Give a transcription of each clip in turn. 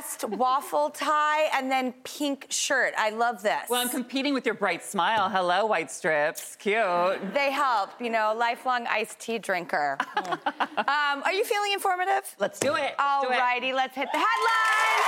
Vest, waffle tie, and then pink shirt. I love this. Well, I'm competing with your bright smile. Hello, white strips. Cute. they help, you know, lifelong iced tea drinker. um, are you feeling informative? Let's do it. It. Alrighty, let's hit the headlines.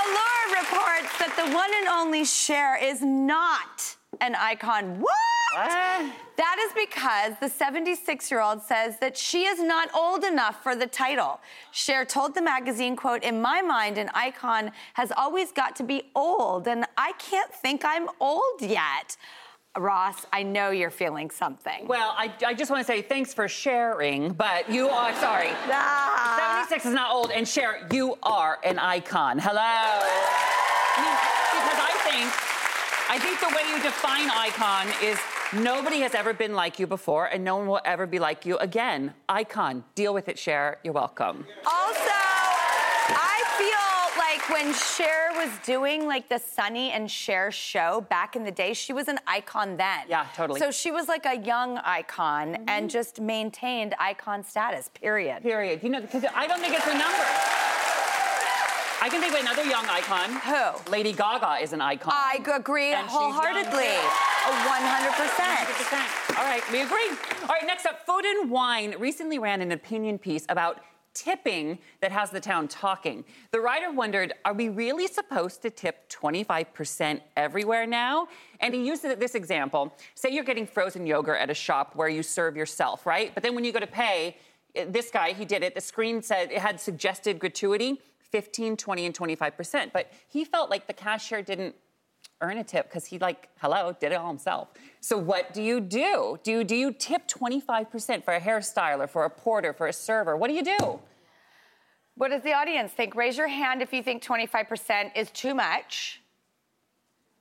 Allure reports that the one and only Cher is not an icon. What? That is because the 76 year old says that she is not old enough for the title. Cher told the magazine, quote, in my mind, an icon has always got to be old, and I can't think I'm old yet. Ross, I know you're feeling something. Well, I, I just want to say thanks for sharing, but you are, sorry. Ah. 76 is not old, and Cher, you are an icon. Hello. Because I think, I think the way you define icon is nobody has ever been like you before, and no one will ever be like you again. Icon. Deal with it, Cher. You're welcome. Also, I feel like when Cher was doing like the Sonny and Cher show back in the day, she was an icon then. Yeah, totally. So she was like a young icon and just maintained icon status, period. Period. You know, because I don't think it's a number. I can think of another young icon. Who? Lady Gaga is an icon. I agree And she's young, wholeheartedly. Too. A 100%. 100%. All right, we agree. All right, next up, Food and Wine recently ran an opinion piece about tipping that has the town talking. The writer wondered, are we really supposed to tip 25% everywhere now? And he used this example. Say you're getting frozen yogurt at a shop where you serve yourself, right? But then when you go to pay, eh, this guy, he did it. The screen said it had suggested gratuity 15, 20, and 25%. But he felt like the cashier didn't earn a tip because he like hello did it all himself so what do you do do you, do you tip 25% for a hairstyler for a porter for a server what do you do What does the audience think? Raise your hand if you think 25% is too much.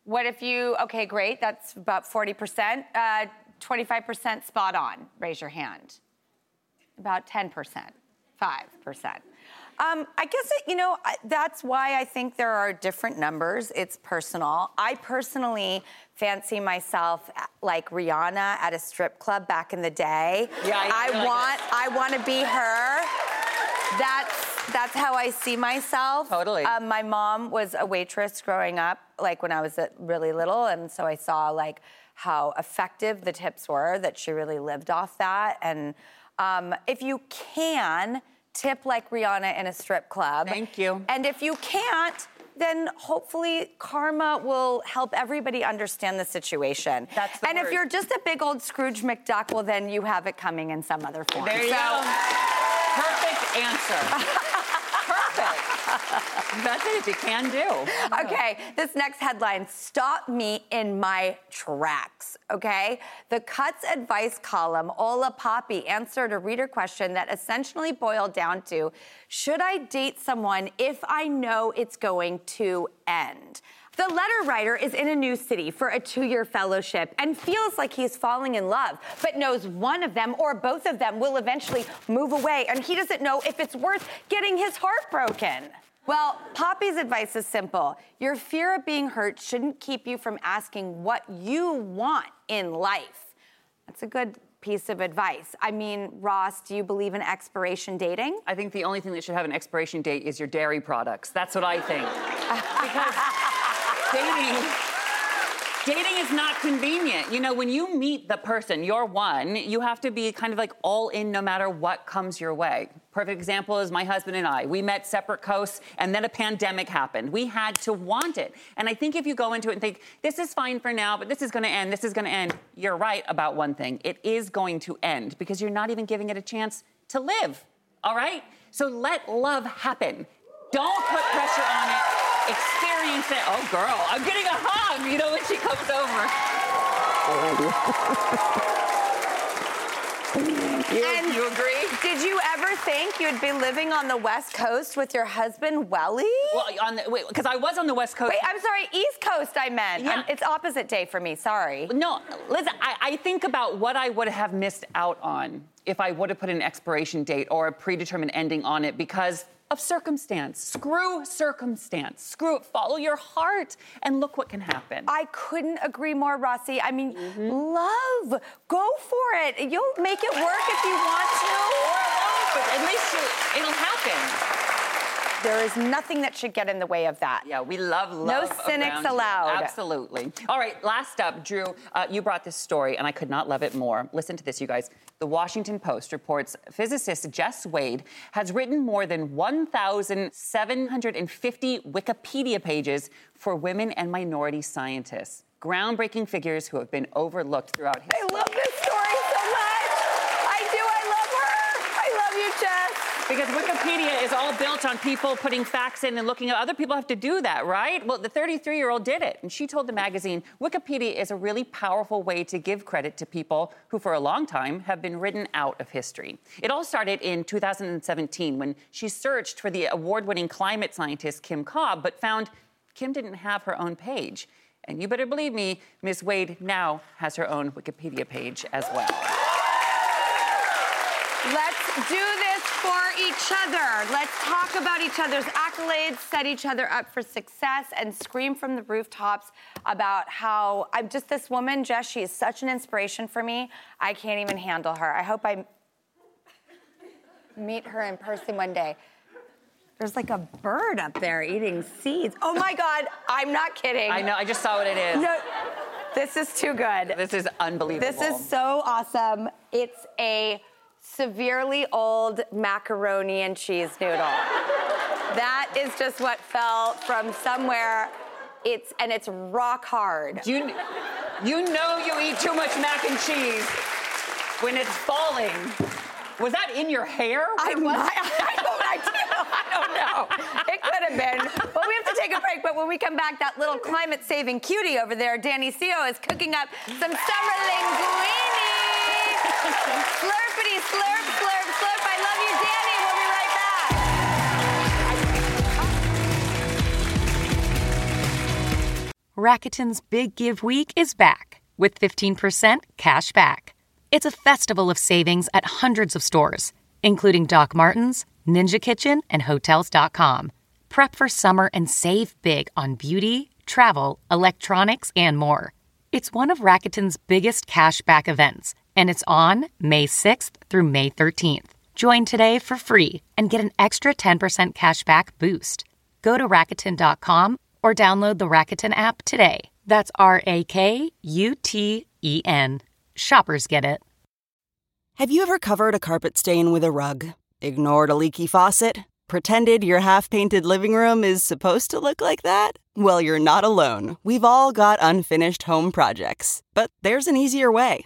What if you, okay, great, that's about 40%. Uh, 25% spot on. Raise your hand. About 10%, 5%. Um, I guess, it, you know, that's why I think there are different numbers. It's personal. I personally fancy myself uh, like Rihanna at a strip club back in the day. Yeah, I I feel like want, I want to be her. That's that's how I see myself. Totally. Um, my mom was a waitress growing up, like when I was uh, really little, and so I saw like how effective the tips were. That she really lived off that. And um, if you can tip like Rihanna in a strip club, Thank you. And if you can't. Then hopefully karma will help everybody understand the situation. That's the and if you're just a big old Scrooge McDuck, well then you have it coming in some other form. there you So- go perfect answer That's it. You can do. Okay, this next headline stopped me in my tracks. Okay, the Cuts advice column, Ola Poppy answered a reader question that essentially boiled down to Should I date someone if I know it's going to end? The letter writer is in a new city for a two year fellowship and feels like he's falling in love, but knows one of them or both of them will eventually move away, and he doesn't know if it's worth getting his heart broken. Well, Poppy's advice is simple. Your fear of being hurt shouldn't keep you from asking what you want in life. That's a good piece of advice. I mean, Ross, do you believe in expiration dating? I think the only thing that should have an expiration date is your dairy products. That's what I think. because dating dating is not convenient. You know, when you meet the person, you're one, you have to be kind of like all in no matter what comes your way. Perfect example is my husband and I. We met separate coasts and then a pandemic happened. We had to want it. And I think if you go into it and think, this is fine for now, but this is going to end, this is going to end, you're right about one thing. It is going to end because you're not even giving it a chance to live. All right? So let love happen. Don't put pressure on it. Experience it. Oh, girl, I'm getting a hug, you know, when she comes over. think you'd be living on the West Coast with your husband, Welly? Well, on the, wait, because I was on the West Coast. Wait, I'm sorry, East Coast I meant. Yeah. I'm- it's opposite day for me, sorry. No, listen, I, I think about what I would have missed out on if I would have put an expiration date or a predetermined ending on it because of circumstance. Screw circumstance. Screw it. Follow your heart and look what can happen. I couldn't agree more, Rossi. I mean, mm-hmm. love, go for it. You'll make it work if you want to. But at least it'll happen. There is nothing that should get in the way of that. Yeah, we love love. No cynics allowed. Absolutely. All right, last up, Drew, uh, you brought this story, and I could not love it more. Listen to this, you guys. The Washington Post reports physicist Jess Wade has written more than 1,750 Wikipedia pages for women and minority scientists. Groundbreaking figures who have been overlooked throughout history. I love this story so much. I do. I love her. I love you, Jess. Because Wikipedia is all built on people putting facts in and looking at other people have to do that, right? Well, the 33 year old did it. And she told the magazine Wikipedia is a really powerful way to give credit to people who, for a long time, have been written out of history. It all started in 2017 when she searched for the award winning climate scientist Kim Cobb, but found Kim didn't have her own page. And you better believe me, Miss Wade now has her own Wikipedia page as well. Let's do this for each other. Let's talk about each other's accolades, set each other up for success, and scream from the rooftops about how I'm just this woman, Jess. She is such an inspiration for me. I can't even handle her. I hope I meet her in person one day. There's like a bird up there eating seeds. Oh my God, I'm not kidding. I know, I just saw what it is. No, this is too good. This is unbelievable. This is so awesome. It's a severely old macaroni and cheese noodle. that is just what fell from somewhere. It's and it's rock hard. You, you know you eat too much mac and cheese when it's falling. Was that in your hair? I, was- I, don't, I, don't, I don't know. It could have been. Well, we have to take a break, but when we come back, that little climate saving cutie over there, Danny Seo, is cooking up some summer linguine. Slurpity, slurp, slurp, slurp. I love you, Danny. We'll be right back. Rakuten's Big Give Week is back with 15% cash back. It's a festival of savings at hundreds of stores, including Doc Martens, Ninja Kitchen, and Hotels.com. Prep for summer and save big on beauty, travel, electronics, and more. It's one of Rakuten's biggest cash back events, and it's on May 6th through May 13th. Join today for free and get an extra 10% cashback boost. Go to Rakuten.com or download the Rakuten app today. That's R A K U T E N. Shoppers get it. Have you ever covered a carpet stain with a rug? Ignored a leaky faucet? Pretended your half painted living room is supposed to look like that? Well, you're not alone. We've all got unfinished home projects. But there's an easier way.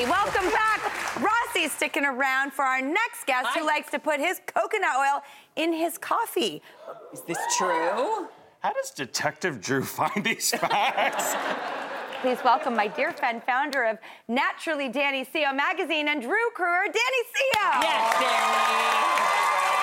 Implicitly. Welcome back. Rossi's sticking around for our next guest who likes to put his coconut oil in his coffee. Is this true? How does Detective Drew find these facts? Please welcome my dear friend, founder of Naturally Danny Seo magazine, and Drew Crewer, Danny Seo. Yes, Danny,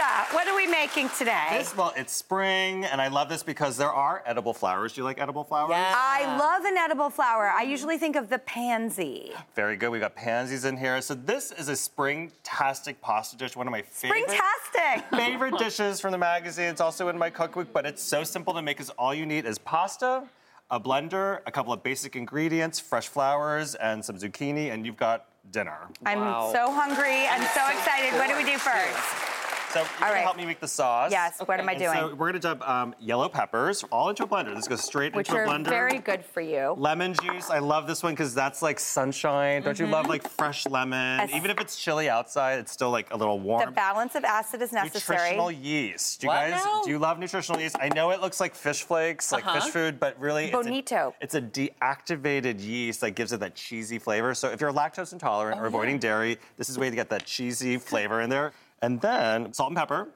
manja manja. What are we making today? This, well, it's spring, and I love this because there are edible flowers. Do you like edible flowers? Yeah. I love an edible flower. I usually think of the pansy. Very good. We got pansies in here. So this is a spring-tastic pasta dish, one of my favorite Springtastic. favorite dishes from the magazine. It's also in my cookbook, but it's so simple to make. Is all you need is pasta, a blender, a couple of basic ingredients, fresh flowers, and some zucchini, and you've got dinner. I'm so hungry and so excited. What do we do first? So you're gonna right. help me make the sauce. Yes, what am I And doing? So we're gonna dump um, yellow peppers all into a blender. This goes straight Which into a blender. Which are blender. very good for you. Lemon juice. I love this one because that's like sunshine. Don't you love like fresh lemon? Yes. Even if it's chilly outside, it's still like a little warm. The balance of acid is necessary. Nutritional yeast. Do you What guys now? do you love nutritional yeast? I know it looks like fish flakes, like Uh-huh. fish food, but really it's a- It's a, deactivated yeast that gives it that cheesy flavor. So if you're lactose intolerant or avoiding dairy, this is a way to get that cheesy flavor in there. And then salt and pepper.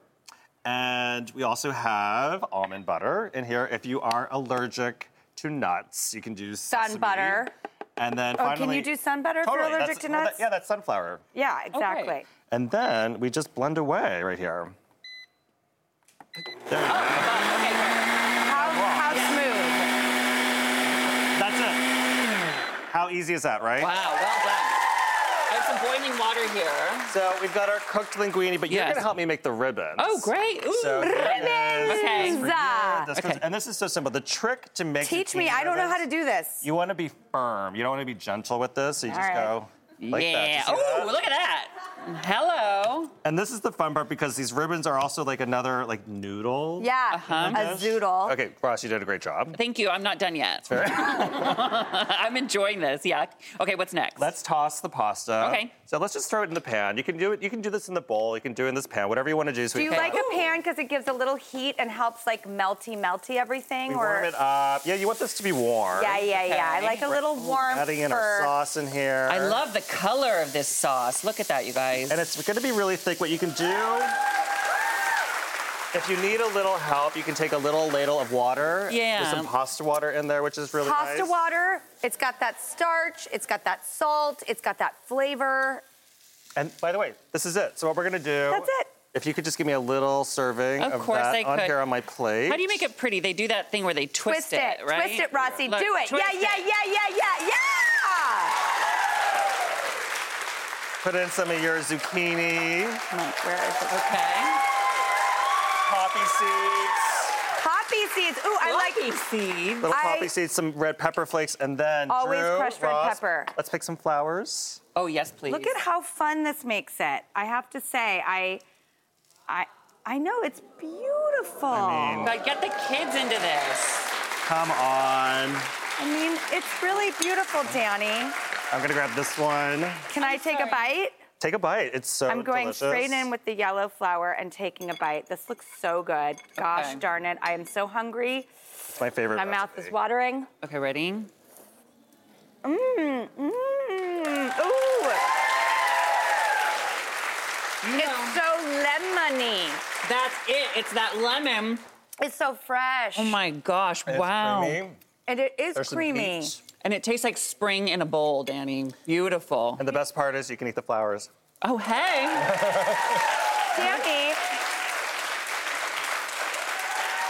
And we also have almond butter in here. If you are allergic to nuts, you can do Sun butter. And then Oh, finally, can you do sun butter if you're allergic that's- to well, that- nuts? yeah, that's sunflower. Yeah, exactly. And then we just blend away right here. There you go. How, how smooth? That's it. How easy is that, right? Wow, well done. I have some boiling water here. So we've got our cooked linguine, but you're Yes. gonna help me make the ribbons. Oh, great. Ooh. So here it is. Okay. For you. Ribbons. This Okay. and this is so simple. The trick to make Teach me. zucchini I don't know how to ribbons, do this. You want to be firm. You don't want to be gentle with this. So you All just right. go like that. yeah. You see Oh, look at that. Hello. And this is the fun part because these ribbons are also like another like noodle. Yeah, Uh-huh. a zoodle. Okay, Ross, you did a great job. Thank you. I'm not done yet. I'm enjoying this. Yeah. Okay, what's next? Let's toss the pasta. Okay. So let's just throw it in the pan. You can do it. You can do this in the bowl. You can do it in this pan. Whatever you want to do. So Do you can- like a pan because it gives a little heat and helps like melty, melty everything? We or warm it up. Yeah, you want this to be warm. yeah, yeah, yeah. I like a little warm Adding in our sauce in here. I love the color of this sauce. Look at that, you guys. And it's going to be really thick. What you can do, if you need a little help, you can take a little ladle of water. Yeah. There's some pasta water in there, which is really pasta nice. water. It's got that starch. It's got that salt. It's got that flavor. And by the way, this is it. So what we're going to do. That's it. If you could just give me a little serving Of of, course that I on could. here on my plate. How do you make it pretty? They do that thing where they twist, Twist it. right? Twist it, Rossi. Look, Do it. twist Yeah, yeah, yeah, yeah, yeah, yeah. Put in some of your zucchini, Come where is it? Okay. poppy seeds, Poppy seeds. Ooh, I like Poppy seeds. little I- poppy seeds, some red pepper flakes, and then Always Drew, crushed red Ross, pepper. Let's pick some flowers. Oh yes, please. Look at how fun this makes it. I have to say, I, I, I know it's beautiful. I mean- But get the kids into this. Come on. I mean, it's really beautiful, Danny. I'm gonna grab this one. Can i take a bite? Take a bite. It's so good. I'm going delicious. straight in with the yellow flower and taking a bite. This looks so good. Gosh Okay. darn it. I am so hungry. It's my favorite. My mouth is watering. Okay, ready? Mmm, mmm, ooh. It's so lemony. That's it. It's that lemon. It's so fresh. Oh my gosh! It's wow. creamy. And it is There's some creamy. And it tastes like spring in a bowl, Danny. Beautiful. And the best part is you can eat the flowers. Oh hey. Danny,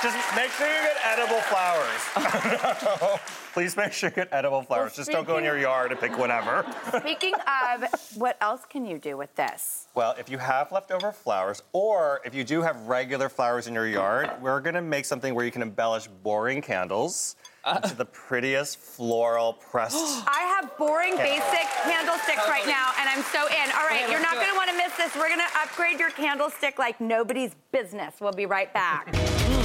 Just make sure you get edible flowers. Please make sure you get edible flowers. Just don't go in your yard and pick whatever. speaking of, what else can you do with this? Well, if you have leftover flowers, or if you do have regular flowers in your yard, we're gonna make something where you can embellish boring candles. into the prettiest floral pressed. I have boring, basic candlesticks right now, and I'm so in. All right, Okay, you're not going to it. want to miss this. We're going to upgrade your candlestick like nobody's business. We'll be right back.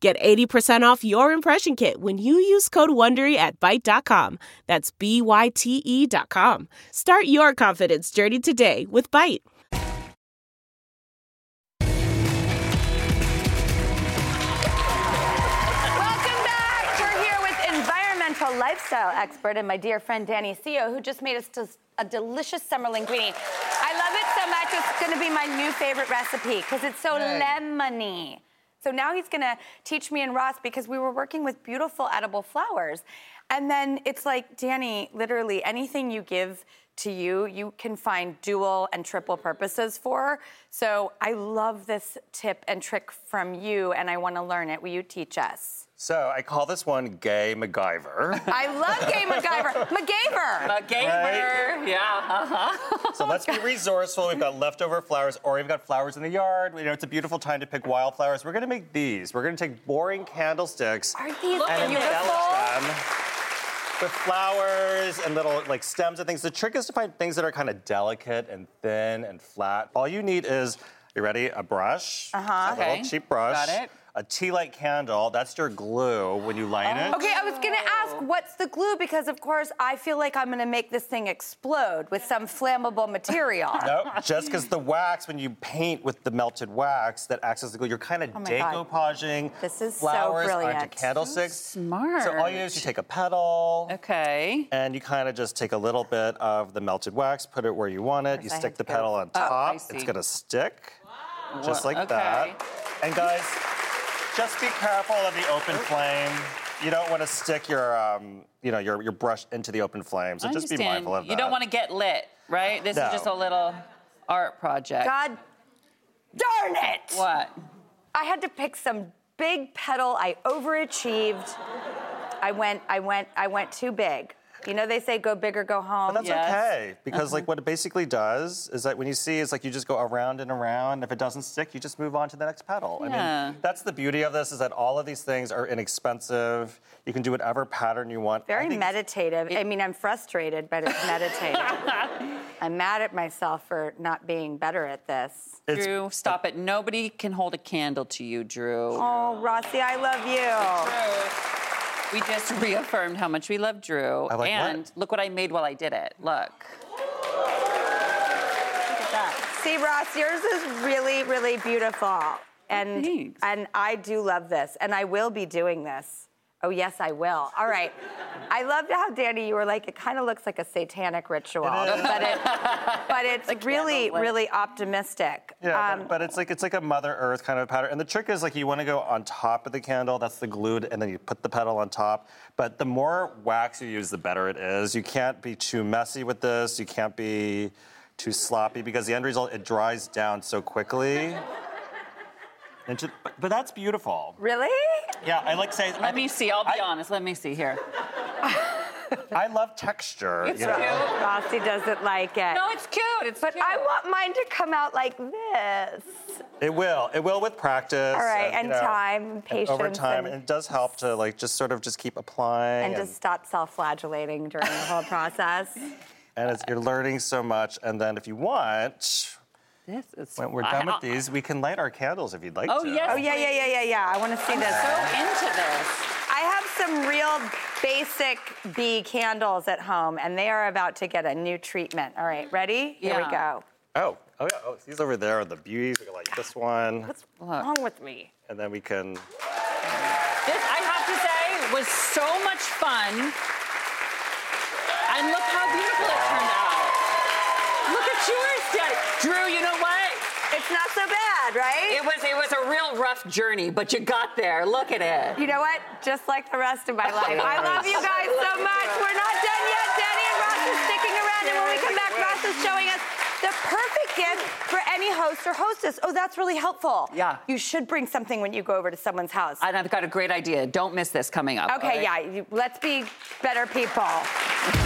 Get 80% off your impression kit when you use code WONDERY at Byte.com. That's B-Y-T-E dot com. Start your confidence journey today with Byte. Welcome back. We're here with environmental lifestyle expert and my dear friend Danny Seo, who just made us a delicious summer linguine. I love it so much. It's going to be my new favorite recipe because it's so lemony. So now he's going to teach me and Ross because we were working with beautiful edible flowers. And then it's like, Danny, literally anything you give to you, you can find dual and triple purposes for. So I love this tip and trick from you, and I want to learn it. Will you teach us? So I call this one Gay MacGyver. I love Gay MacGyver. MacGyver. MacGyver. Yeah. Uh-huh. So let's be resourceful. We've got leftover flowers, or we've got flowers in the yard. You know, it's a beautiful time to pick wildflowers. We're gonna make these. We're gonna take boring candlesticks Aren't these and beautiful? embellish them with flowers and little like stems and things. The trick is to find things that are kind of delicate and thin and flat. All you need is, you ready? A brush. Uh-huh. A little cheap brush. Got it. A tea light candle. That's your glue when you light it. Okay, I was gonna oh. ask what's the glue because, of course, I feel like I'm gonna make this thing explode with some flammable material. No, just because the wax, when you paint with the melted wax that acts as the glue, you're kind of Oh my God. decoupaging This is so flowers onto brilliant. candlesticks. Smart. So all you do is you take a petal. Okay. And you kind of just take a little bit of the melted wax, put it where you want it. You Course I stick have the to go- petal on Oh, I top. see. it's gonna stick, just like okay. that. And guys, just be careful of the open flame. You don't want to stick your, um, you know, your, your brush into the open flame. So I just be understand. mindful of that. You don't want to get lit, right? This No. is just a little art project. God darn it! What? I had to pick some big petal. I overachieved. I went, I went, I went too big. You know they say go big or go home. But that's Yes. okay because Uh-huh. like what it basically does is that when you see it's like you just go around and around. If it doesn't stick, you just move on to the next petal. I mean, that's the beauty of this is that all of these things are inexpensive. You can do whatever pattern you want. I Very think- meditative. I mean, I'm frustrated, but it's meditative. I'm mad at myself for not being better at this. Drew, stop it. Nobody can hold a candle to you, Drew. Oh, Rossi, I love you. Drew. We just reaffirmed how much we love Drew. I like and what? look what I made while I did it. Look. Look at that. See, Ross, yours is really, really beautiful. And Thanks. and I do love this, and I will be doing this. Oh yes, I will. All right. I loved how Danny, you were like, it kind of looks like a satanic ritual, It but it, but it's really, really optimistic. Yeah, Um, but, but it's like it's like a Mother Earth kind of pattern. And the trick is like you want to go on top of the candle. That's the glued, and then you put the petal on top. But the more wax you use, the better it is. You can't be too messy with this. You can't be too sloppy because the end result it dries down so quickly. But, but that's beautiful. really? Yeah, I like saying. Let me see. I'll be honest. Let me see here. I love texture. It's you know? cute. Rossi doesn't like it. No, it's cute. It's but cute. I want mine to come out like this. It will. It will with practice. All right, you and know, time, and and patience, over time, and- and it does help to like just sort of just keep applying. And just stop self-flagellating during the whole process. and it's, you're learning so much. And then if you want, this is when we're done with these, we can light our candles if you'd like oh to. yes. Oh yeah, yeah, yeah, yeah, yeah. I want to see I'm this. so into this. I have some real basic bee candles at home, and they are about to get a new treatment. All right, ready? Here we go. Oh, oh yeah. Oh, these over there are the beauties. We can like this one. What's wrong with me? And then we can. This, I have to say, was so much fun. And look how beautiful it turned out. Look at yours, Daddy. Drew, you know what? It's not so bad, right? It was it was a real rough journey, but you got there. Look at it. You know what? Just like the rest of my life. I love you guys so much. We're not done yet. Danny and Ross are sticking around, and when we come back, Ross is showing us the perfect gift for any host or hostess. Oh, that's really helpful. Yeah. You should bring something when you go over to someone's house. And I've got a great idea. Don't miss this coming up. Okay, right? yeah. Let's be better people.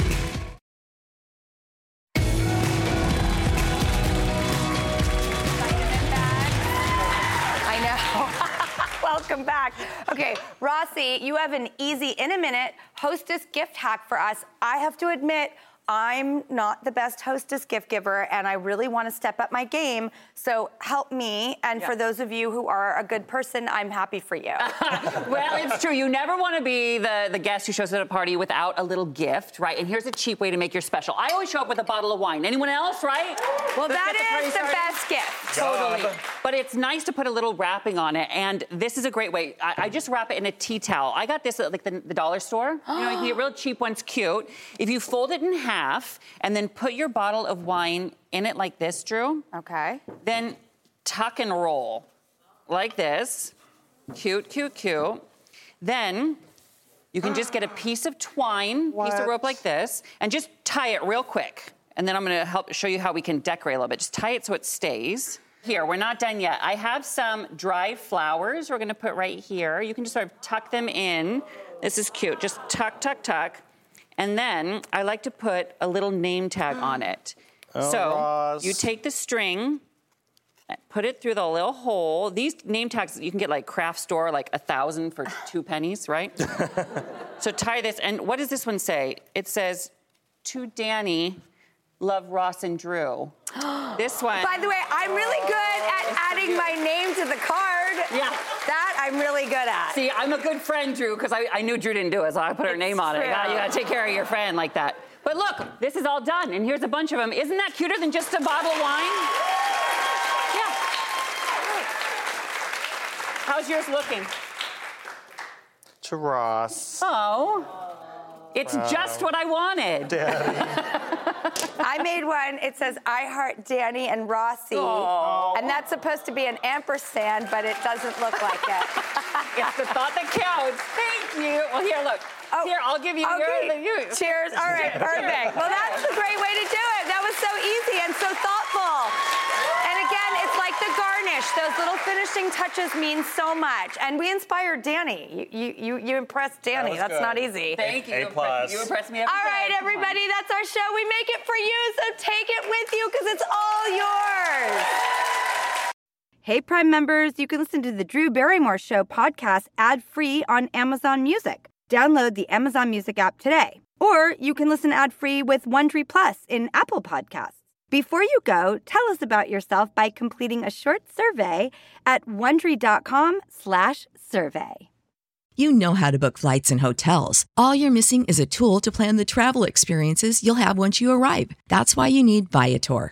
Welcome back. Okay, Rossi, you have an easy in a minute hostess gift hack for us. I have to admit, I'm not the best hostess gift giver, and I really want to step up my game. So help me. And for those of you who are a good person, I'm happy for you. well, it's true. You never want to be the, the guest who shows up at a party without a little gift, right? And here's a cheap way to make your special. I always show up with a bottle of wine. Anyone else, right? Well, Let's that get party is the started. best gift. Totally. But it's nice to put a little wrapping on it. And this is a great way. I, I just wrap it in a tea towel. I got this at like the, the dollar store. You know, you can get real cheap ones, cute. If you fold it in half and then put your bottle of wine in it like this, Drew. Okay. Then tuck and roll like this. Cute, cute, cute. Then you can just get a piece of twine, piece of rope like this, and just tie it real quick. And then I'm gonna help show you how we can decorate a little bit. Just tie it so it stays. Here, we're not done yet. I have some dried flowers we're gonna put right here. You can just sort of tuck them in. This is cute. Just tuck, tuck, tuck. And then I like to put a little name tag on it. Oh, so Ross. you take the string, put it through the little hole. These name tags you can get like craft store, like a thousand for two pennies, right? so tie this, and what does this one say? It says, "To Danny, love Ross and Drew." this one. By the way, I'm really good at adding my name to the card. Yeah. That I'm really good at. See, I'm a good friend, Drew, because I, I knew Drew didn't do it, so I put her name on it. You gotta, you gotta take care of your friend like that. But look, this is all done, and here's a bunch of them. Isn't that cuter than just a bottle of wine? Yeah. How's yours looking? To Ross. Oh, it's Wow. just what I wanted. I made one. It says I heart Danny and Rossi. And that's supposed to be an ampersand, but it doesn't look like it. it's the thought that counts. Thank you. Well, here, look. Oh, here, I'll give you Oh, okay. your. Cheers. All right, perfect. Well, that's a great way to do it. That was so easy and so thoughtful. And again, it's like the garnish. Those little finishing touches mean so much. And we inspired Danny. You, you, you, you impressed Danny. was That's good. not easy. Thank you. A You impre- plus. You impressed me every All right, day. Everybody, that's our show. We make it for you, so take it with you because it's all yours. Hey, Prime members, you can listen to the Drew Barrymore Show podcast ad free on Amazon Music. Download the Amazon Music app today. Or you can listen ad free with Wondery Plus in Apple Podcasts. Before you go, tell us about yourself by completing a short survey at wondery.com/slash survey. You know how to book flights and hotels. All you're missing is a tool to plan the travel experiences you'll have once you arrive. That's why you need Viator.